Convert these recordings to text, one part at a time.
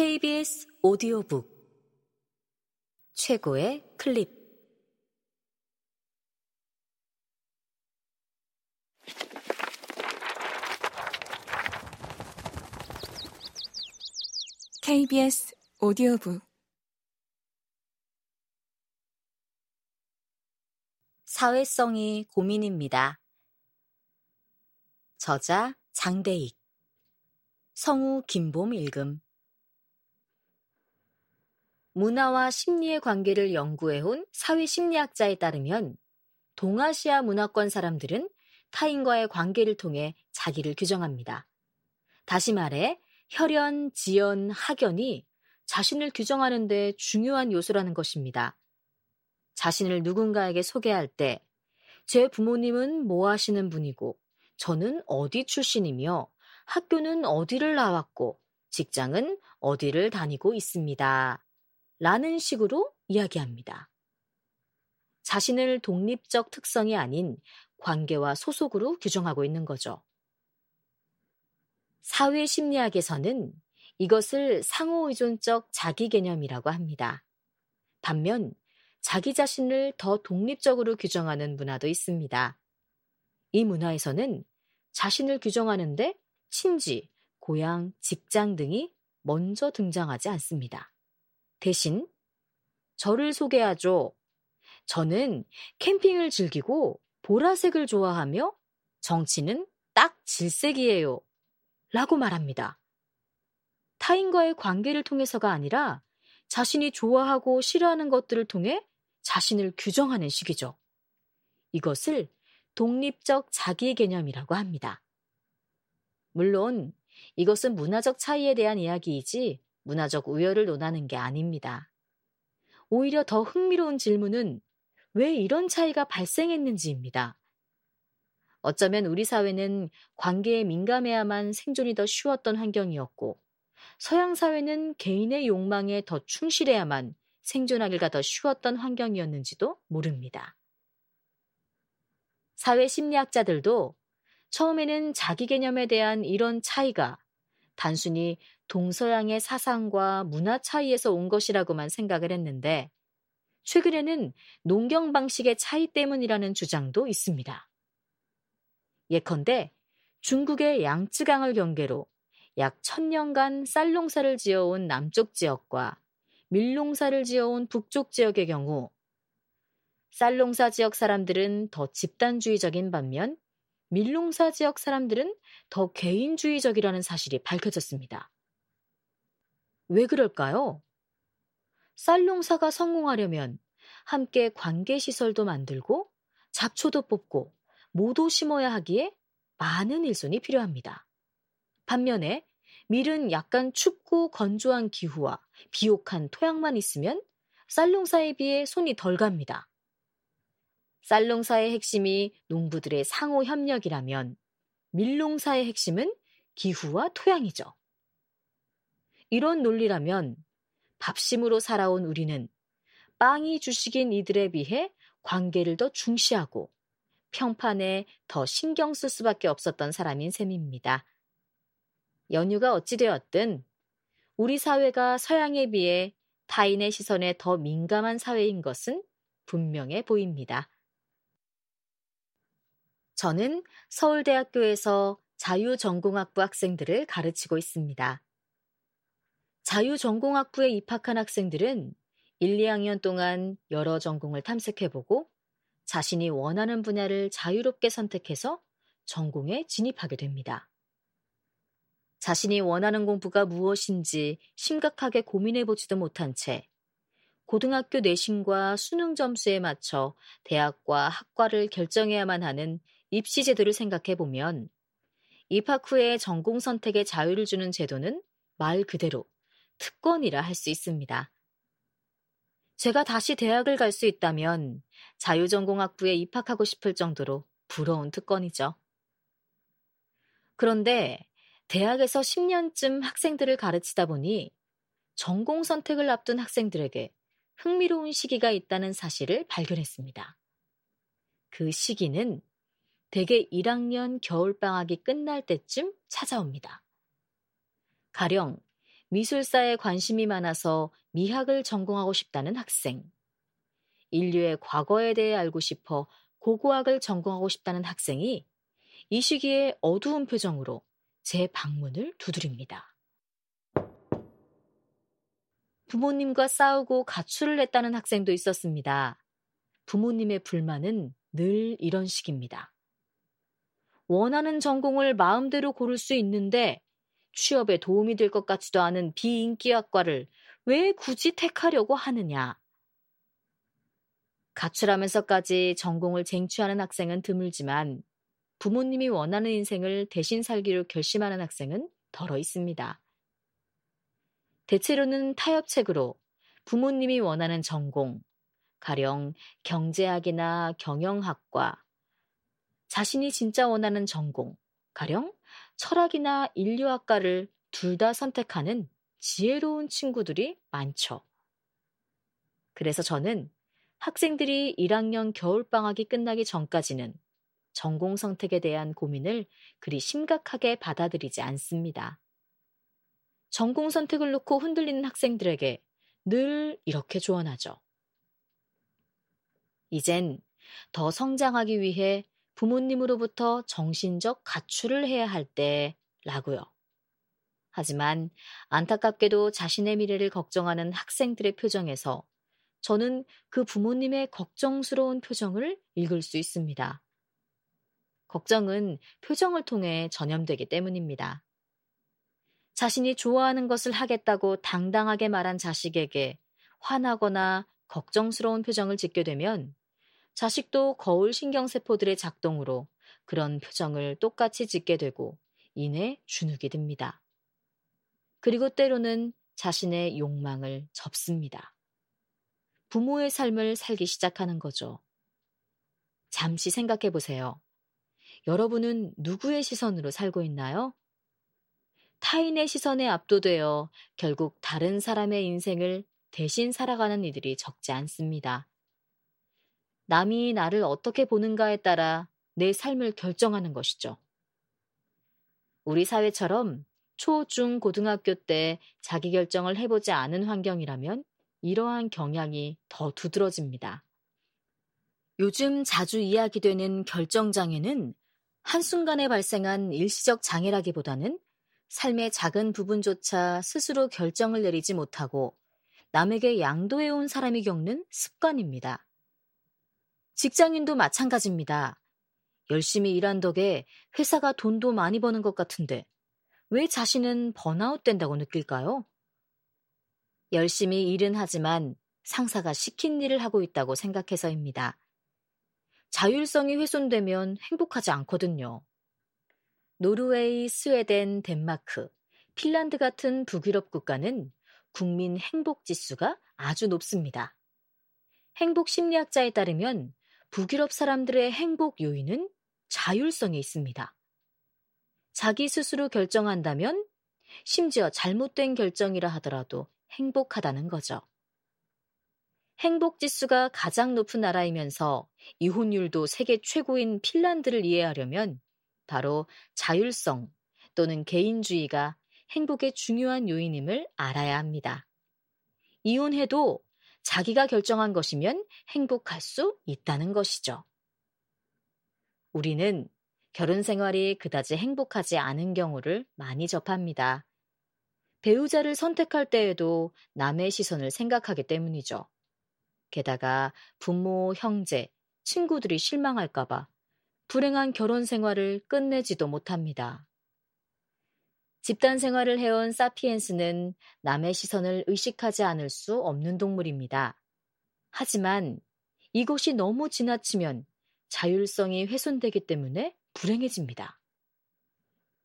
KBS 오디오북. 최고의 클립. KBS 오디오북. 사회성이 고민입니다. 저자 장대익. 성우 김봄 읽음 문화와 심리의 관계를 연구해온 사회심리학자에 따르면 동아시아 문화권 사람들은 타인과의 관계를 통해 자기를 규정합니다. 다시 말해 혈연, 지연, 학연이 자신을 규정하는데 중요한 요소라는 것입니다. 자신을 누군가에게 소개할 때 제 부모님은 뭐 하시는 분이고 저는 어디 출신이며 학교는 어디를 나왔고 직장은 어디를 다니고 있습니다. 라는 식으로 이야기합니다. 자신을 독립적 특성이 아닌 관계와 소속으로 규정하고 있는 거죠. 사회 심리학에서는 이것을 상호의존적 자기 개념이라고 합니다. 반면 자기 자신을 더 독립적으로 규정하는 문화도 있습니다. 이 문화에서는 자신을 규정하는데 친지, 고향, 직장 등이 먼저 등장하지 않습니다. 대신 저를 소개하죠. 저는 캠핑을 즐기고 보라색을 좋아하며 정치는 딱 질색이에요. 라고 말합니다. 타인과의 관계를 통해서가 아니라 자신이 좋아하고 싫어하는 것들을 통해 자신을 규정하는 식이죠. 이것을 독립적 자기 개념이라고 합니다. 물론 이것은 문화적 차이에 대한 이야기이지 문화적 우열을 논하는 게 아닙니다. 오히려 더 흥미로운 질문은 왜 이런 차이가 발생했는지입니다. 어쩌면 우리 사회는 관계에 민감해야만 생존이 더 쉬웠던 환경이었고, 서양 사회는 개인의 욕망에 더 충실해야만 생존하기가 더 쉬웠던 환경이었는지도 모릅니다. 사회 심리학자들도 처음에는 자기 개념에 대한 이런 차이가 단순히 동서양의 사상과 문화 차이에서 온 것이라고만 생각을 했는데 최근에는 농경 방식의 차이 때문이라는 주장도 있습니다. 예컨대 중국의 양쯔강을 경계로 약 천년간 쌀 농사를 지어온 남쪽 지역과 밀 농사를 지어온 북쪽 지역의 경우 쌀 농사 지역 사람들은 더 집단주의적인 반면 밀농사 지역 사람들은 더 개인주의적이라는 사실이 밝혀졌습니다. 왜 그럴까요? 쌀 농사가 성공하려면 함께 관계시설도 만들고 잡초도 뽑고 모도 심어야 하기에 많은 일손이 필요합니다. 반면에 밀은 약간 춥고 건조한 기후와 비옥한 토양만 있으면 쌀 농사에 비해 손이 덜 갑니다. 쌀 농사의 핵심이 농부들의 상호 협력이라면 밀농사의 핵심은 기후와 토양이죠. 이런 논리라면 밥심으로 살아온 우리는 빵이 주식인 이들에 비해 관계를 더 중시하고 평판에 더 신경 쓸 수밖에 없었던 사람인 셈입니다. 연유가 어찌되었든 우리 사회가 서양에 비해 타인의 시선에 더 민감한 사회인 것은 분명해 보입니다. 저는 서울대학교에서 자유전공학부 학생들을 가르치고 있습니다. 자유전공학부에 입학한 학생들은 1, 2학년 동안 여러 전공을 탐색해보고 자신이 원하는 분야를 자유롭게 선택해서 전공에 진입하게 됩니다. 자신이 원하는 공부가 무엇인지 심각하게 고민해보지도 못한 채 고등학교 내신과 수능 점수에 맞춰 대학과 학과를 결정해야만 하는 입시 제도를 생각해 보면 입학 후에 전공 선택의 자유를 주는 제도는 말 그대로 특권이라 할 수 있습니다. 제가 다시 대학을 갈 수 있다면 자유전공학부에 입학하고 싶을 정도로 부러운 특권이죠. 그런데 대학에서 10년쯤 학생들을 가르치다 보니 전공 선택을 앞둔 학생들에게 흥미로운 시기가 있다는 사실을 발견했습니다. 그 시기는 대개 1학년 겨울방학이 끝날 때쯤 찾아옵니다. 가령 미술사에 관심이 많아서 미학을 전공하고 싶다는 학생, 인류의 과거에 대해 알고 싶어 고고학을 전공하고 싶다는 학생이 이 시기에 어두운 표정으로 제 방문을 두드립니다. 부모님과 싸우고 가출을 했다는 학생도 있었습니다. 부모님의 불만은 늘 이런 식입니다. 원하는 전공을 마음대로 고를 수 있는데 취업에 도움이 될 것 같지도 않은 비인기학과를 왜 굳이 택하려고 하느냐. 가출하면서까지 전공을 쟁취하는 학생은 드물지만 부모님이 원하는 인생을 대신 살기로 결심하는 학생은 덜어 있습니다. 대체로는 타협책으로 부모님이 원하는 전공, 가령 경제학이나 경영학과, 자신이 진짜 원하는 전공, 가령 철학이나 인류학과를 둘 다 선택하는 지혜로운 친구들이 많죠. 그래서 저는 학생들이 1학년 겨울방학이 끝나기 전까지는 전공 선택에 대한 고민을 그리 심각하게 받아들이지 않습니다. 전공 선택을 놓고 흔들리는 학생들에게 늘 이렇게 조언하죠. 이젠 더 성장하기 위해 부모님으로부터 정신적 가출을 해야 할 때라고요. 하지만 안타깝게도 자신의 미래를 걱정하는 학생들의 표정에서 저는 그 부모님의 걱정스러운 표정을 읽을 수 있습니다. 걱정은 표정을 통해 전염되기 때문입니다. 자신이 좋아하는 것을 하겠다고 당당하게 말한 자식에게 화나거나 걱정스러운 표정을 짓게 되면 자식도 거울 신경세포들의 작동으로 그런 표정을 똑같이 짓게 되고 이내 주눅이 듭니다. 그리고 때로는 자신의 욕망을 접습니다. 부모의 삶을 살기 시작하는 거죠. 잠시 생각해 보세요. 여러분은 누구의 시선으로 살고 있나요? 타인의 시선에 압도되어 결국 다른 사람의 인생을 대신 살아가는 이들이 적지 않습니다. 남이 나를 어떻게 보는가에 따라 내 삶을 결정하는 것이죠. 우리 사회처럼 초, 중, 고등학교 때 자기 결정을 해보지 않은 환경이라면 이러한 경향이 더 두드러집니다. 요즘 자주 이야기되는 결정장애는 한순간에 발생한 일시적 장애라기보다는 삶의 작은 부분조차 스스로 결정을 내리지 못하고 남에게 양도해온 사람이 겪는 습관입니다. 직장인도 마찬가지입니다. 열심히 일한 덕에 회사가 돈도 많이 버는 것 같은데 왜 자신은 번아웃 된다고 느낄까요? 열심히 일은 하지만 상사가 시킨 일을 하고 있다고 생각해서입니다. 자율성이 훼손되면 행복하지 않거든요. 노르웨이, 스웨덴, 덴마크, 핀란드 같은 북유럽 국가는 국민 행복 지수가 아주 높습니다. 행복 심리학자에 따르면 북유럽 사람들의 행복 요인은 자율성에 있습니다. 자기 스스로 결정한다면 심지어 잘못된 결정이라 하더라도 행복하다는 거죠. 행복 지수가 가장 높은 나라이면서 이혼율도 세계 최고인 핀란드를 이해하려면 바로 자율성 또는 개인주의가 행복의 중요한 요인임을 알아야 합니다. 이혼해도 자기가 결정한 것이면 행복할 수 있다는 것이죠. 우리는 결혼 생활이 그다지 행복하지 않은 경우를 많이 접합니다. 배우자를 선택할 때에도 남의 시선을 생각하기 때문이죠. 게다가 부모, 형제, 친구들이 실망할까봐 불행한 결혼 생활을 끝내지도 못합니다. 집단 생활을 해온 사피엔스는 남의 시선을 의식하지 않을 수 없는 동물입니다. 하지만 이것이 너무 지나치면 자율성이 훼손되기 때문에 불행해집니다.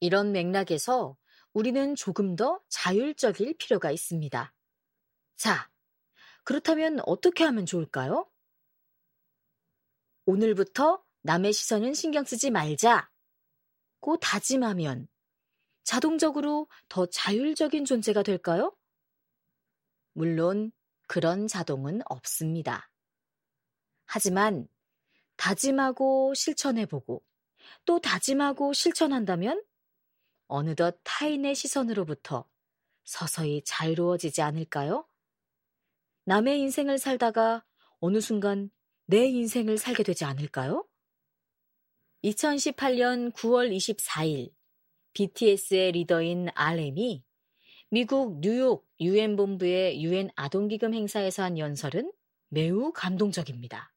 이런 맥락에서 우리는 조금 더 자율적일 필요가 있습니다. 자, 그렇다면 어떻게 하면 좋을까요? 오늘부터 남의 시선은 신경 쓰지 말자. 고 다짐하면 자동적으로 더 자율적인 존재가 될까요? 물론 그런 자동은 없습니다. 하지만 다짐하고 실천해보고 또 다짐하고 실천한다면 어느덧 타인의 시선으로부터 서서히 자유로워지지 않을까요? 남의 인생을 살다가 어느 순간 내 인생을 살게 되지 않을까요? 2018년 9월 24일 BTS의 리더인 RM이 미국 뉴욕 유엔 본부의 유엔 아동기금 행사에서 한 연설은 매우 감동적입니다.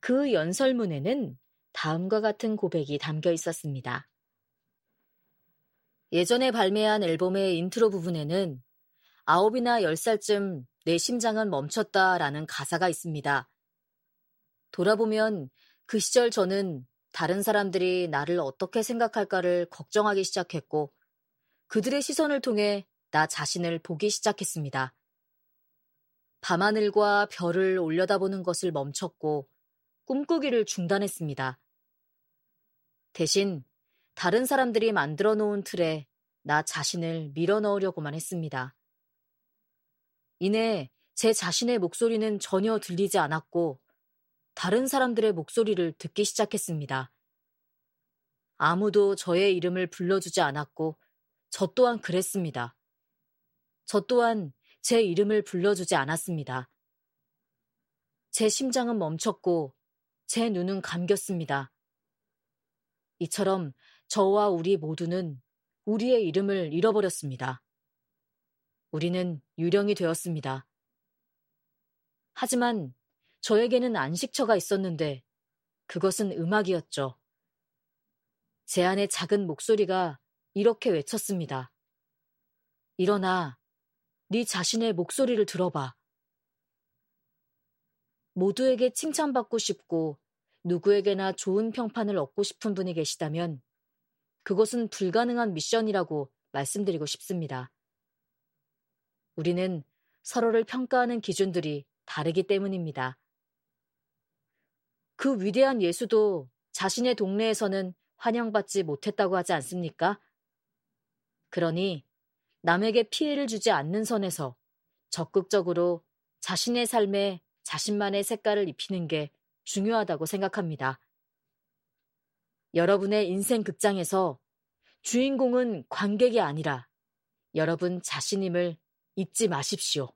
그 연설문에는 다음과 같은 고백이 담겨 있었습니다. 예전에 발매한 앨범의 인트로 부분에는 아홉이나 열 살쯤 내 심장은 멈췄다 라는 가사가 있습니다. 돌아보면 그 시절 저는 다른 사람들이 나를 어떻게 생각할까를 걱정하기 시작했고 그들의 시선을 통해 나 자신을 보기 시작했습니다. 밤하늘과 별을 올려다보는 것을 멈췄고 꿈꾸기를 중단했습니다. 대신 다른 사람들이 만들어 놓은 틀에 나 자신을 밀어 넣으려고만 했습니다. 이내 제 자신의 목소리는 전혀 들리지 않았고 다른 사람들의 목소리를 듣기 시작했습니다. 아무도 저의 이름을 불러주지 않았고 저 또한 그랬습니다. 저 또한 제 이름을 불러주지 않았습니다. 제 심장은 멈췄고 제 눈은 감겼습니다. 이처럼 저와 우리 모두는 우리의 이름을 잃어버렸습니다. 우리는 유령이 되었습니다. 하지만 저에게는 안식처가 있었는데 그것은 음악이었죠. 제 안의 작은 목소리가 이렇게 외쳤습니다. 일어나, 네 자신의 목소리를 들어봐. 모두에게 칭찬받고 싶고 누구에게나 좋은 평판을 얻고 싶은 분이 계시다면 그것은 불가능한 미션이라고 말씀드리고 싶습니다. 우리는 서로를 평가하는 기준들이 다르기 때문입니다. 그 위대한 예수도 자신의 동네에서는 환영받지 못했다고 하지 않습니까? 그러니 남에게 피해를 주지 않는 선에서 적극적으로 자신의 삶에 자신만의 색깔을 입히는 게 중요하다고 생각합니다. 여러분의 인생 극장에서 주인공은 관객이 아니라 여러분 자신임을 잊지 마십시오.